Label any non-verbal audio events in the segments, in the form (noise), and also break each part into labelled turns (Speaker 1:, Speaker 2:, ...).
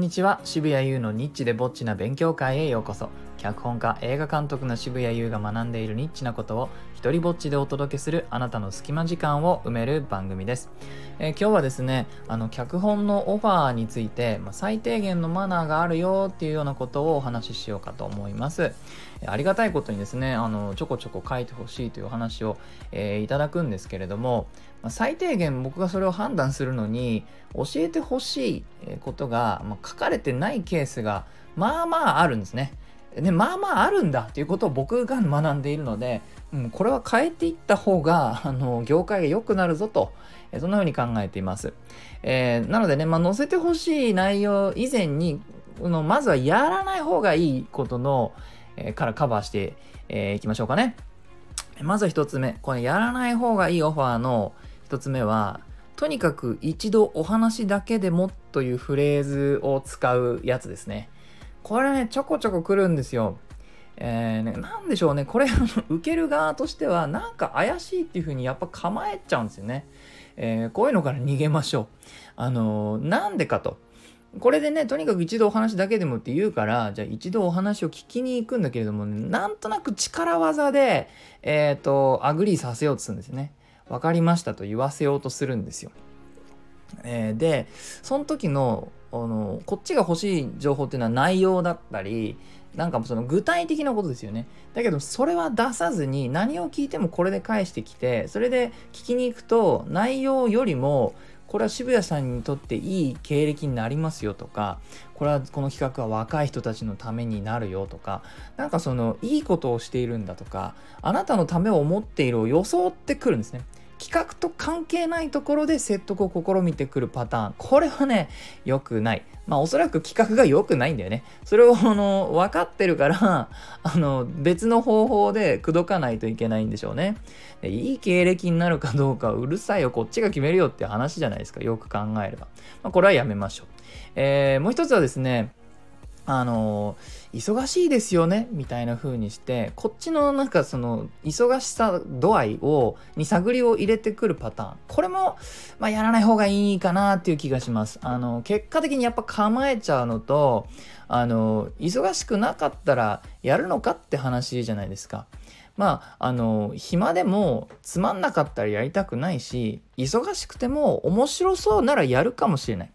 Speaker 1: んにちは。渋谷優のニッチでぼっちな勉強会へようこそ。脚本家映画監督の渋谷優が学んでいるニッチなことを一人ぼっちでお届けするあなたの隙間時間を埋める番組です、えー、今日はですねあの脚本のオファーについて、まあ、最低限のマナーがあるよっていうようなことをお話ししようかと思いますありがたいことにですねあのちょこちょこ書いてほしいというお話を、えー、いただくんですけれども、まあ、最低限僕がそれを判断するのに教えてほしいことが、まあ、書かれてないケースがまあまああるんですね。でまあまああるんだということを僕が学んでいるので、うん、これは変えていった方が (laughs) あの業界が良くなるぞと、えそんな風に考えています。えー、なのでね、まあ、載せてほしい内容以前にのまずはやらない方がいいことの、えー、からカバーして、えー、きましょうかね。まず1つ目、これやらない方がいいオファーの1つ目は、とにかく一度お話だけでもというフレーズを使うやつですね。これね、ちょこちょこ来るんですよ。えーね、なんでしょうね、これ、(laughs) 受ける側としては、なんか怪しいっていう風にやっぱ構えちゃうんですよね。えー、こういうのから逃げましょう。あのー、なんでかと。これでね、とにかく一度お話だけでもって言うから、じゃあ一度お話を聞きに行くんだけれども、ね、なんとなく力技で、えっ、ー、と、 agree させようとするんですね。分かりましたと言わせようとするんですよ。えー、で、その時のあのこっちが欲しい情報っていうのは内容だったりなんかその具体的なことですよね。だけどそれは出さずに何を聞いてもこれで返してきてそれで聞きに行くと内容よりもこれは渋谷さんにとっていい経歴になりますよとかこれはこの企画は若い人たちのためになるよとかなんかそのいいことをしているんだとかあなたのためを思っているを装ってくるんですね。企画と関係ないところで説得を試みてくるパターン。これはね、良くない。まあおそらく企画が良くないんだよね。それをあの分かってるから (laughs) あの別の方法で口説かないといけないんでしょうね。でいい経歴になるかどうかうるさいよ、こっちが決めるよって話じゃないですか。よく考えれば。まあ、これはやめましょう。えー、もう一つはですね、あの忙しいですよねみたいな風にしてこっちのなんかその忙しさ度合いをに探りを入れてくるパターン。これも、まあ、やらない方がいいかなっていう気がします。あの結果的にやっぱ構えちゃうのとあの忙しくなかったらやるのかって話じゃないですか。まああの暇でもつまんなかったらやりたくないし忙しくても面白そうならやるかもしれない。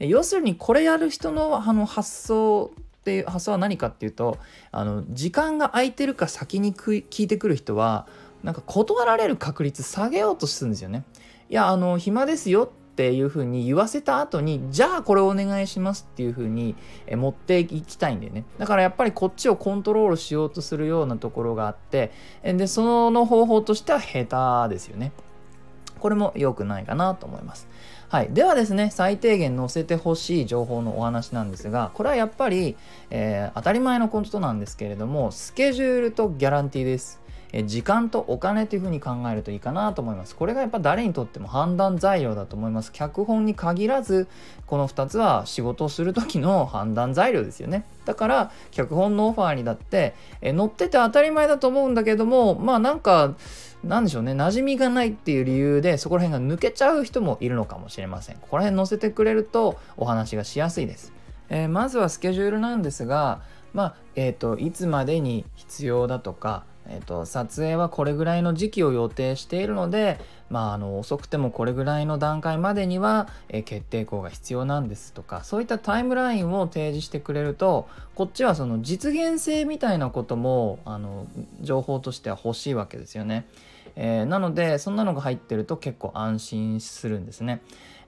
Speaker 1: 要するにこれやる人のあの発想っていう発想は何かっていうとあの時間が空いてるか先に聞いてくる人はなんか断られる確率下げようとするんですよね。いやあの暇ですよっていうふうに言わせた後にじゃあこれをお願いしますっていうふうに持っていきたいんだよね。だからやっぱりこっちをコントロールしようとするようなところがあってでその方法としては下手ですよね。これも良くないかなと思います。はい、ではですね最低限載せてほしい情報のお話なんですがこれはやっぱり、えー、当たり前のことなんですけれどもスケジュールとギャランティーです。え時間とお金というふうに考えるといいかなと思います。これがやっぱ誰にとっても判断材料だと思います。脚本に限らず、この2つは仕事をする時の判断材料ですよね。だから、脚本のオファーにだって、え乗ってて当たり前だと思うんだけども、まあなんか、なんでしょうね、馴染みがないっていう理由で、そこら辺が抜けちゃう人もいるのかもしれません。ここら辺載せてくれるとお話がしやすいです。えー、まずはスケジュールなんですが、まあ、えっ、ー、と、いつまでに必要だとか、えーと、撮影はこれぐらいの時期を予定しているので、まあ、あの遅くてもこれぐらいの段階までには、えー、決定校が必要なんですとかそういったタイムラインを提示してくれるとこっちはその実現性みたいなこともあの情報としては欲しいわけですよね。えー、なのでそんなのが入ってると結構安心するんですね。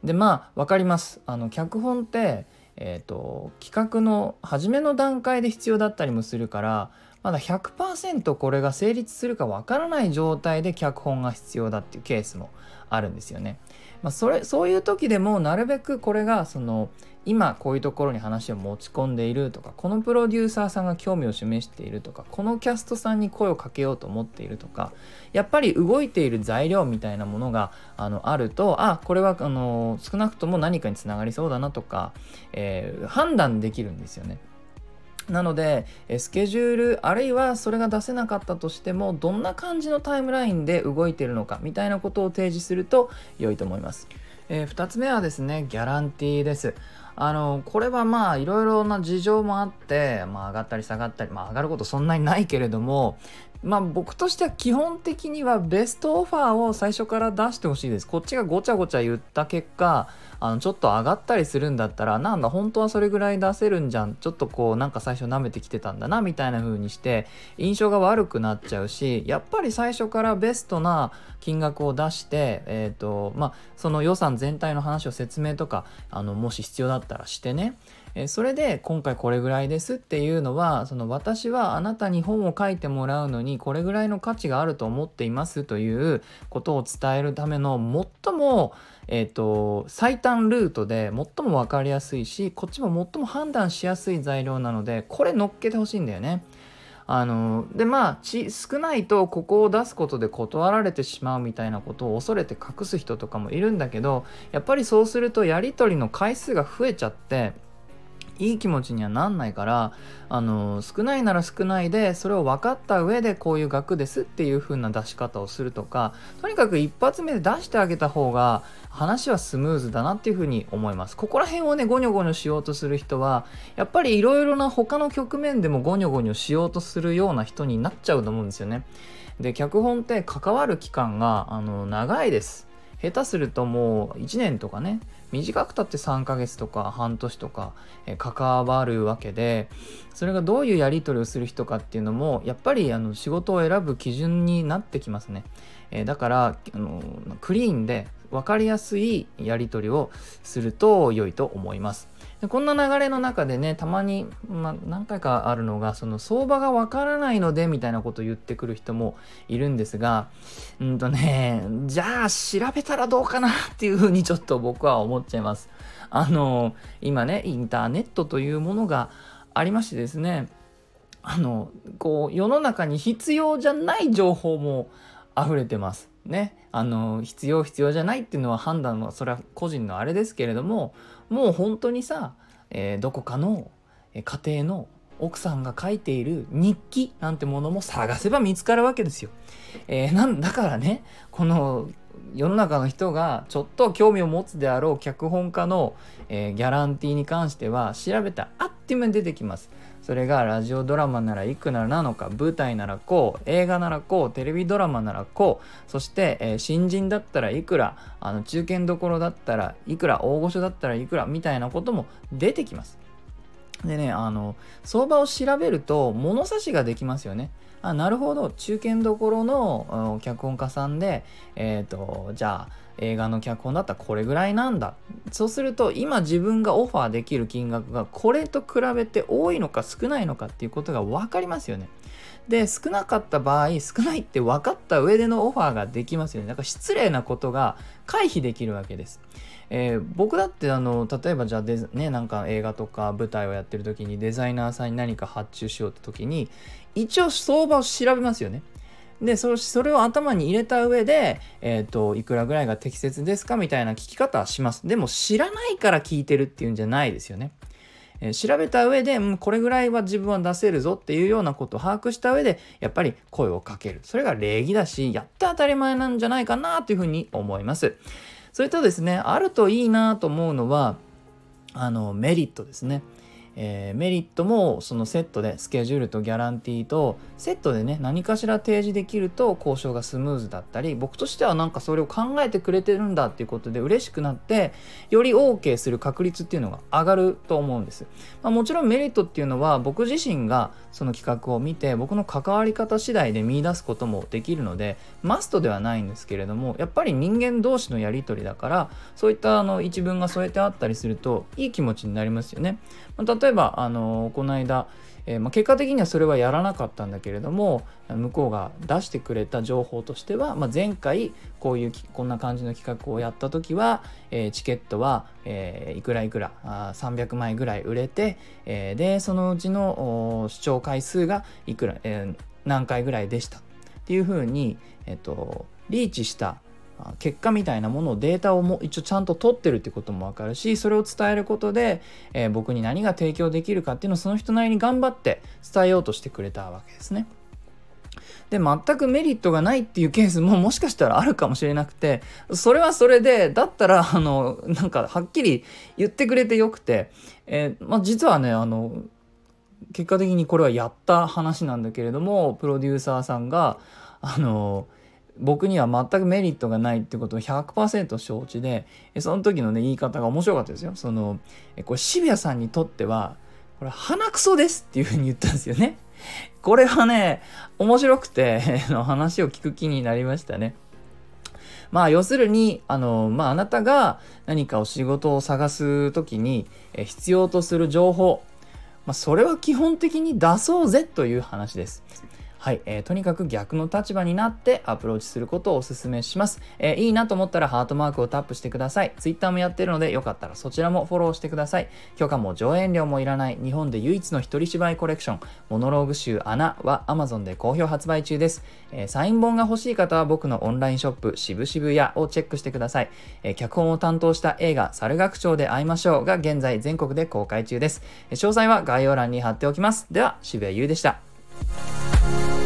Speaker 1: でまあ分かります。あの脚本ってえーと企画の初めの段階で必要だったりもするからまだ100%これが成立するかわからない状態で脚本が必要だっていうケースもあるんですよね。まあ、それそういう時でもなるべくこれがその今こういうところに話を持ち込んでいるとかこのプロデューサーさんが興味を示しているとかこのキャストさんに声をかけようと思っているとかやっぱり動いている材料みたいなものがあのあるとあこれはあの少なくとも何かにつながりそうだなとか、えー、判断できるんですよね。なのでスケジュールあるいはそれが出せなかったとしてもどんな感じのタイムラインで動いてるのかみたいなことを提示すると良いと思います。えー、2つ目はですねギャランティーですあのこれはまあいろいろな事情もあって、まあ、上がったり下がったり、まあ、上がることそんなにないけれどもまあ僕としては基本的にはベストオファーを最初から出してほしいです。こっちがごちゃごちゃ言った結果、あのちょっと上がったりするんだったら、なんだ本当はそれぐらい出せるんじゃん。ちょっとこうなんか最初舐めてきてたんだなみたいな風にして印象が悪くなっちゃうし、やっぱり最初からベストな金額を出して、えっ、ー、とまあその予算全体の話を説明とかあのもし必要だったらしてね。えそれで今回これぐらいですっていうのはその私はあなたに本を書いてもらうのにこれぐらいの価値があると思っていますということを伝えるための最も、えーと、最短ルートで最も分かりやすいしこっちも最も判断しやすい材料なのでこれ乗っけてほしいんだよね。あのでまあ少ないとここを出すことで断られてしまうみたいなことを恐れて隠す人とかもいるんだけどやっぱりそうするとやり取りの回数が増えちゃっていい気持ちにはなんないからあの少ないなら少ないでそれを分かった上でこういう額ですっていう風な出し方をするとかとにかく一発目で出してあげた方が話はスムーズだなっていう風に思います。ここら辺をねゴニョゴニョしようとする人はやっぱりいろいろな他の局面でもゴニョゴニョしようとするような人になっちゃうと思うんですよね。で脚本って関わる期間があの長いです。下手するともう1年とかね短くたって3ヶ月とか半年とか、え関わるわけでそれがどういうやり取りをする人かっていうのもやっぱりあの仕事を選ぶ基準になってきますね、えだからあのクリーンで分かりやすいやり取りをすると良いと思います。でこんな流れの中でねたまに、まあ、何回かあるのがその相場がわからないのでみたいなことを言ってくる人もいるんですがうんとねじゃあ調べたらどうかなっていうふうにちょっと僕は思っちゃいます。あの今ねインターネットというものがありましてですねあのこう世の中に必要じゃない情報も溢れてます。ね。あの必要必要じゃないっていうのは判断はそれは個人のあれですけれどももう本当にさ、えー、どこかの家庭の奥さんが書いている日記なんてものも探せば見つかるわけですよ。えー、なんだからねこの世の中の人がちょっと興味を持つであろう脚本家の、えー、ギャランティーに関しては調べたあっという間に出てきます。それがラジオドラマならいくらなのか舞台ならこう映画ならこうテレビドラマならこうそして、えー、新人だったらいくらあの中堅どころだったらいくら大御所だったらいくらみたいなことも出てきます。でねあの相場を調べると物差しができますよね。あなるほど中堅どころの脚本家さんでえっ、ー、とじゃあ映画の脚本だったらこれぐらいなんだ。そうすると今自分がオファーできる金額がこれと比べて多いのか少ないのかっていうことが分かりますよね。で少なかった場合少ないって分かった上でのオファーができますよね。だから失礼なことが回避できるわけです。えー、僕だってあの例えばじゃあデねなんか映画とか舞台をやってる時にデザイナーさんに何か発注しようって時に一応相場を調べますよね。でそれを頭に入れた上で、えーと、いくらぐらいが適切ですかみたいな聞き方はします。でも知らないから聞いてるっていうんじゃないですよね、えー、調べた上で、うん、これぐらいは自分は出せるぞっていうようなことを把握した上でやっぱり声をかける。それが礼儀だしやって当たり前なんじゃないかなというふうに思います。それとですねあるといいなと思うのはあのメリットですね。えー、メリットもそのセットでスケジュールとギャランティーとセットでね何かしら提示できると交渉がスムーズだったり僕としてはなんかそれを考えてくれてるんだっていうことで嬉しくなってより OK する確率っていうのが上がると思うんです、まあ、もちろんメリットっていうのは僕自身がその企画を見て僕の関わり方次第で見出すこともできるのでマストではないんですけれどもやっぱり人間同士のやり取りだからそういったあの一文が添えてあったりするといい気持ちになりますよね、まあ、例えばあのこの間えー、まあ、結果的にはそれはやらなかったんだけれども向こうが出してくれた情報としては、まあ、前回こういうこんな感じの企画をやった時は、えー、チケットは、えー、いくらいくらあ300枚ぐらい売れて、えでそのうちの視聴回数がいくら、え何回ぐらいでしたっていうふうに、えっとリーチした結果みたいなものをデータをも一応ちゃんと取ってるってことも分かるしそれを伝えることで、えー、僕に何が提供できるかっていうのをその人なりに頑張って伝えようとしてくれたわけですね。で、全くメリットがないっていうケースももしかしたらあるかもしれなくて、それはそれで、だったら、あの、なんか、はっきり言ってくれてよくて、えー、まあ、実はね、あの、結果的にこれはやった話なんだけれども、プロデューサーさんが、あの、僕には全くメリットがないってことを100%承知で、その時のね、言い方が面白かったですよ。その、これ渋谷さんにとっては、これ鼻くそですっていうふうに言ったんですよね。これはね、面白くて話を聞く気になりましたね。まあ要するに、あの、まああなたが何かお仕事を探す時に必要とする情報、まあそれは基本的に出そうぜという話です。はい、えー、とにかく逆の立場になってアプローチすることをお勧めします、えー、いいなと思ったらハートマークをタップしてください。Twitter もやってるのでよかったらそちらもフォローしてください。許可も上演料もいらない日本で唯一の一人芝居コレクション、モノローグ集穴は Amazon で好評発売中です、えー、サイン本が欲しい方は僕のオンラインショップ渋々屋をチェックしてください。え脚本を担当した映画猿学長で会いましょうが現在全国で公開中です。詳細は概要欄に貼っておきます。では渋谷優でした。Bye.